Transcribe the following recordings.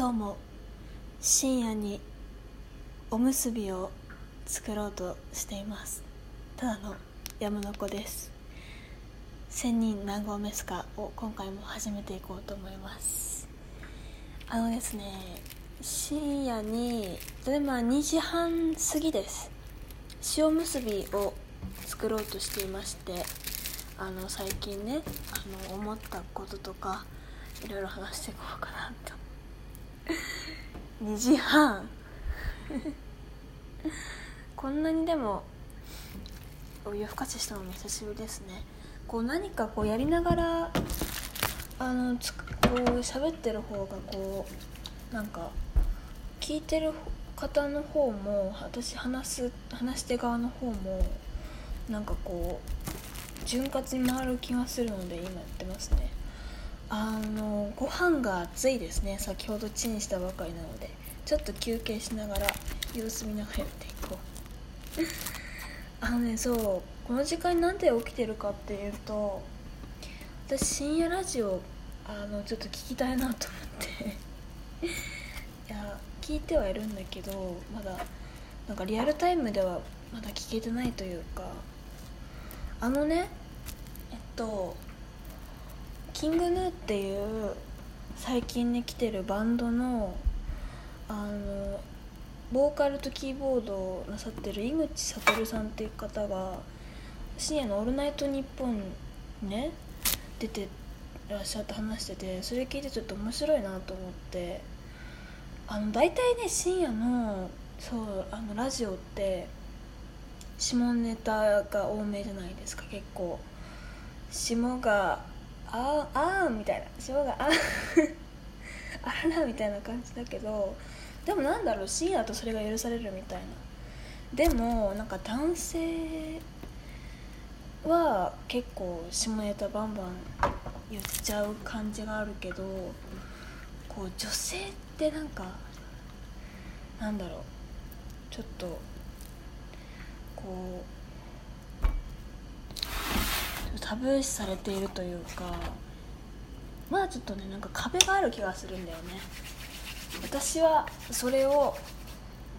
どうも深夜におむすびを作ろうとしています。ただの山の子です。千人何合目すかを今回も始めていこうと思います。あのですね深夜に例えば2時半過ぎです。塩むすびを作ろうとしていましてあの最近ねあの思ったこととかいろいろ話していこうかなと2時半。こんなにでもお湯ふかししたのも久しぶりですね。こう何かこうやりながらあのつこう喋ってる方がこうなんか聞いてる方の方も私話す話し手側の方もなんかこう潤滑に回る気がするので今やってますね。あのご飯が熱いですね。先ほどチンしたばかりなので。ちょっと休憩しながら様子見ながらやっていこう。あのねそうこの時間になんで起きてるかっていうと私深夜ラジオあのちょっと聞きたいなと思って。いや聞いてはいるんだけどまだなんかリアルタイムではまだ聞けてないというか。あのねえっとキングヌーっていう最近ね来てるバンドのあのボーカルとキーボードをなさってる井口悟さんっていう方が深夜の「オールナイトニッポン」ね出てらっしゃって話しててそれ聞いてちょっと面白いなと思って。あの大体ね深夜のそうあのラジオって下ネタが多めじゃないですか結構。下があーあーみたいな。下があ あらみたいな感じだけどでもなんだろう深夜だとそれが許されるみたいな。でもなんか男性は結構下ネタバンバン言っちゃう感じがあるけどこう女性ってなんかなんだろう。ちょっとこうタブー視されているというかまだちょっとねなんか壁がある気がするんだよね。私はそれを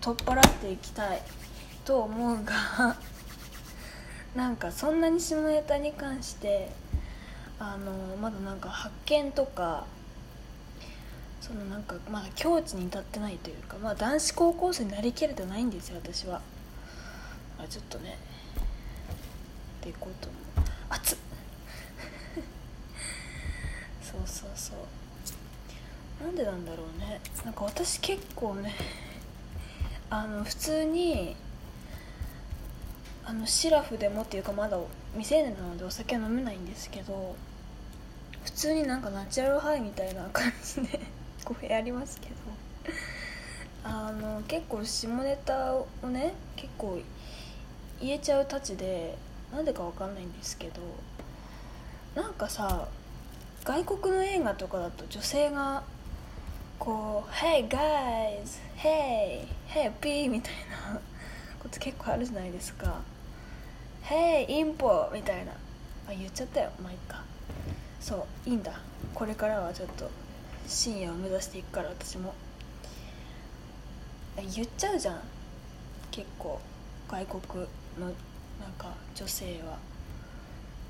取っ払っていきたいと思うが なんかそんなに下ネタに関してあのまだなんか発見とかそのなんかまだ境地に至ってないというかまあ男子高校生になりきれてないんですよ私は。あちょっとね。でいこうと思う熱 そうそうそう。なんでなんだろうね。なんか私結構ねあの普通にあのシラフでもっていうかまだ未成年なのでお酒は飲めないんですけど普通になんかナチュラルハイみたいな感じで こうやりますけど。あの結構下ネタをね結構言えちゃうたちでなんでかわかんないんですけどなんかさ外国の映画とかだと女性がこう「Hey guys! Hey! Hey P!」みたいなこと結構あるじゃないですか「Hey インポ!」みたいなあ言っちゃったよまあいいかそういいんだこれからはちょっと深夜を目指していくから私も言っちゃうじゃん結構外国のなんか女性は。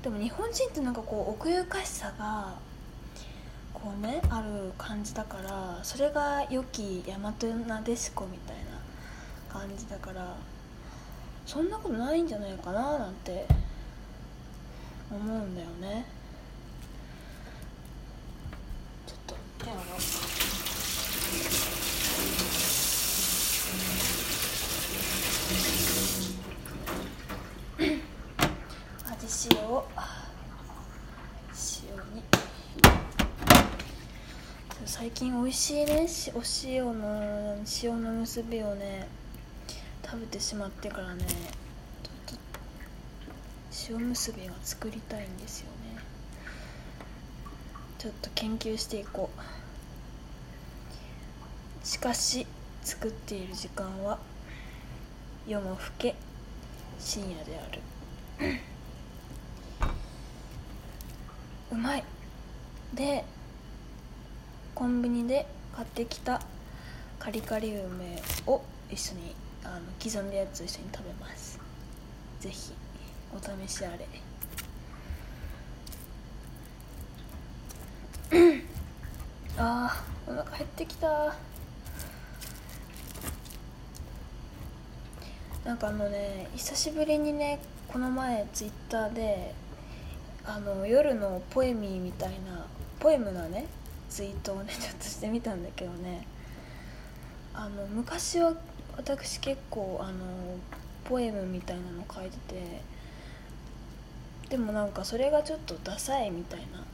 でも日本人ってなんかこう奥ゆかしさがこうねある感じだからそれが良き大和なでしこみたいな感じだからそんなことないんじゃないかななんて思うんだよね。ちょっと手を洗おう。味塩塩に。最近美味しいねお塩の塩の結びをね食べてしまってからねちょっと塩結びが作りたいんですよね。ちょっと研究していこう。しかし作っている時間は夜も更け深夜である。うまい。でコンビニで買ってきたカリカリ梅を一緒にあの刻んだやつと一緒に食べます。ぜひお試しあれ。あーお腹減ってきた。なんかあのね久しぶりにねこの前ツイッターであの夜のポエミーみたいなポエムなねツイートをねちょっとしてみたんだけどね。あの昔は私結構あのポエムみたいなの書いててでもなんかそれがちょっとダサいみたいな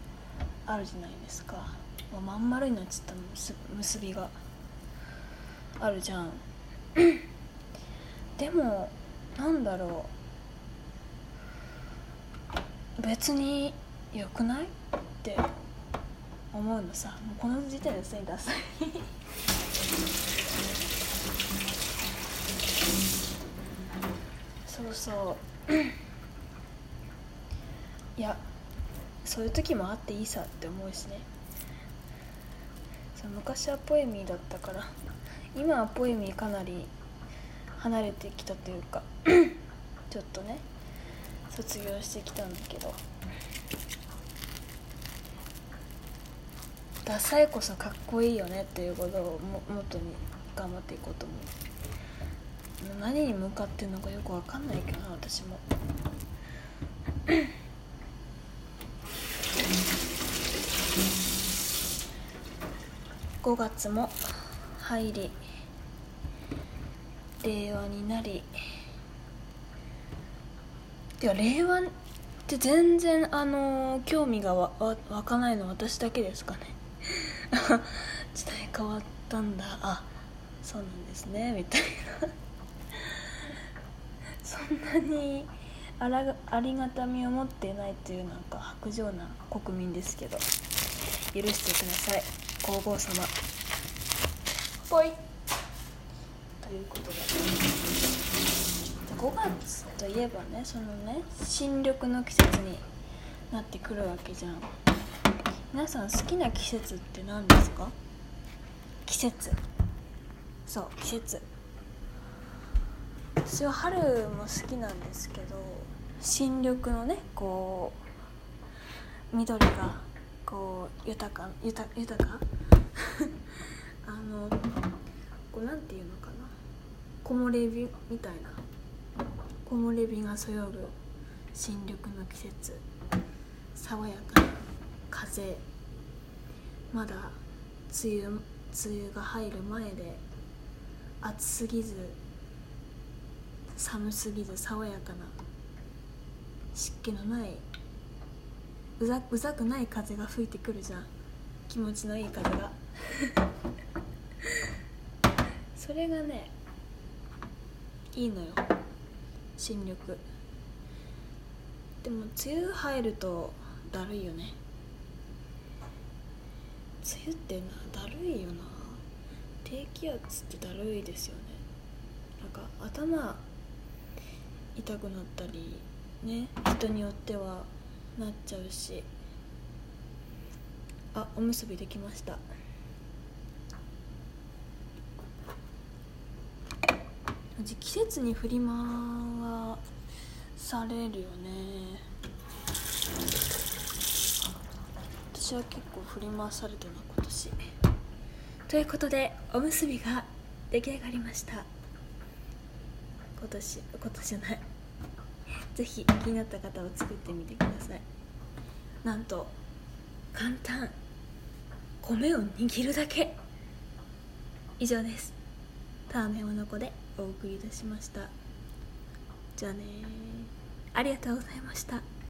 あるじゃないですか、まん丸になっちゃった結結びが。あるじゃん。でもなんだろう別に良くない？って思うのさ。もうこの時点ですでにダサい。そうそう。いやそういう時もあっていいさって思うしね。そう昔はポエミーだったから。今はポエミーかなり離れてきたというか。ちょっとね。卒業してきたんだけどダサいこそかっこいいよねっていうことをも元に頑張っていこうと思う。何に向かってるのかよく分かんないけどな私も。5月も入り令和になりいや令和って全然あの興味がわわ湧かないの私だけですかね。時代変わったんだ。あそうなんですね。みたいな。そんなにあらありがたみを持ってないというなんか薄情な国民ですけど。許してください。皇后様。ぽい。ということで。5月といえばねそのね新緑の季節になってくるわけじゃん。皆さん好きな季節って何ですか？季節。そう季節。私は春も好きなんですけど新緑のねこう緑がこう豊か豊豊か？あのこうなんていうのかな？木漏れ日みたいな木漏れ日がそよぐ新緑の季節。爽やかな風。まだ梅雨梅雨が入る前で暑すぎず寒すぎず爽やかな湿気のないうざうざくない風が吹いてくるじゃん。気持ちのいい風が。それがねいいのよ新緑でも梅雨入るとだるいよね。梅雨ってなだるいよな。低気圧ってだるいですよね。なんか頭痛くなったりね人によってはなっちゃうし。あおむすびできました。季節に振り回されるよね。私は結構振り回されてるな今年。ということでおむすびが出来上がりました。今年今年じゃない。ぜひ気になった方は作ってみてください。なんと簡単。米を握るだけ。以上です。ターメンおのこでお送りいたしました。じゃあねありがとうございました。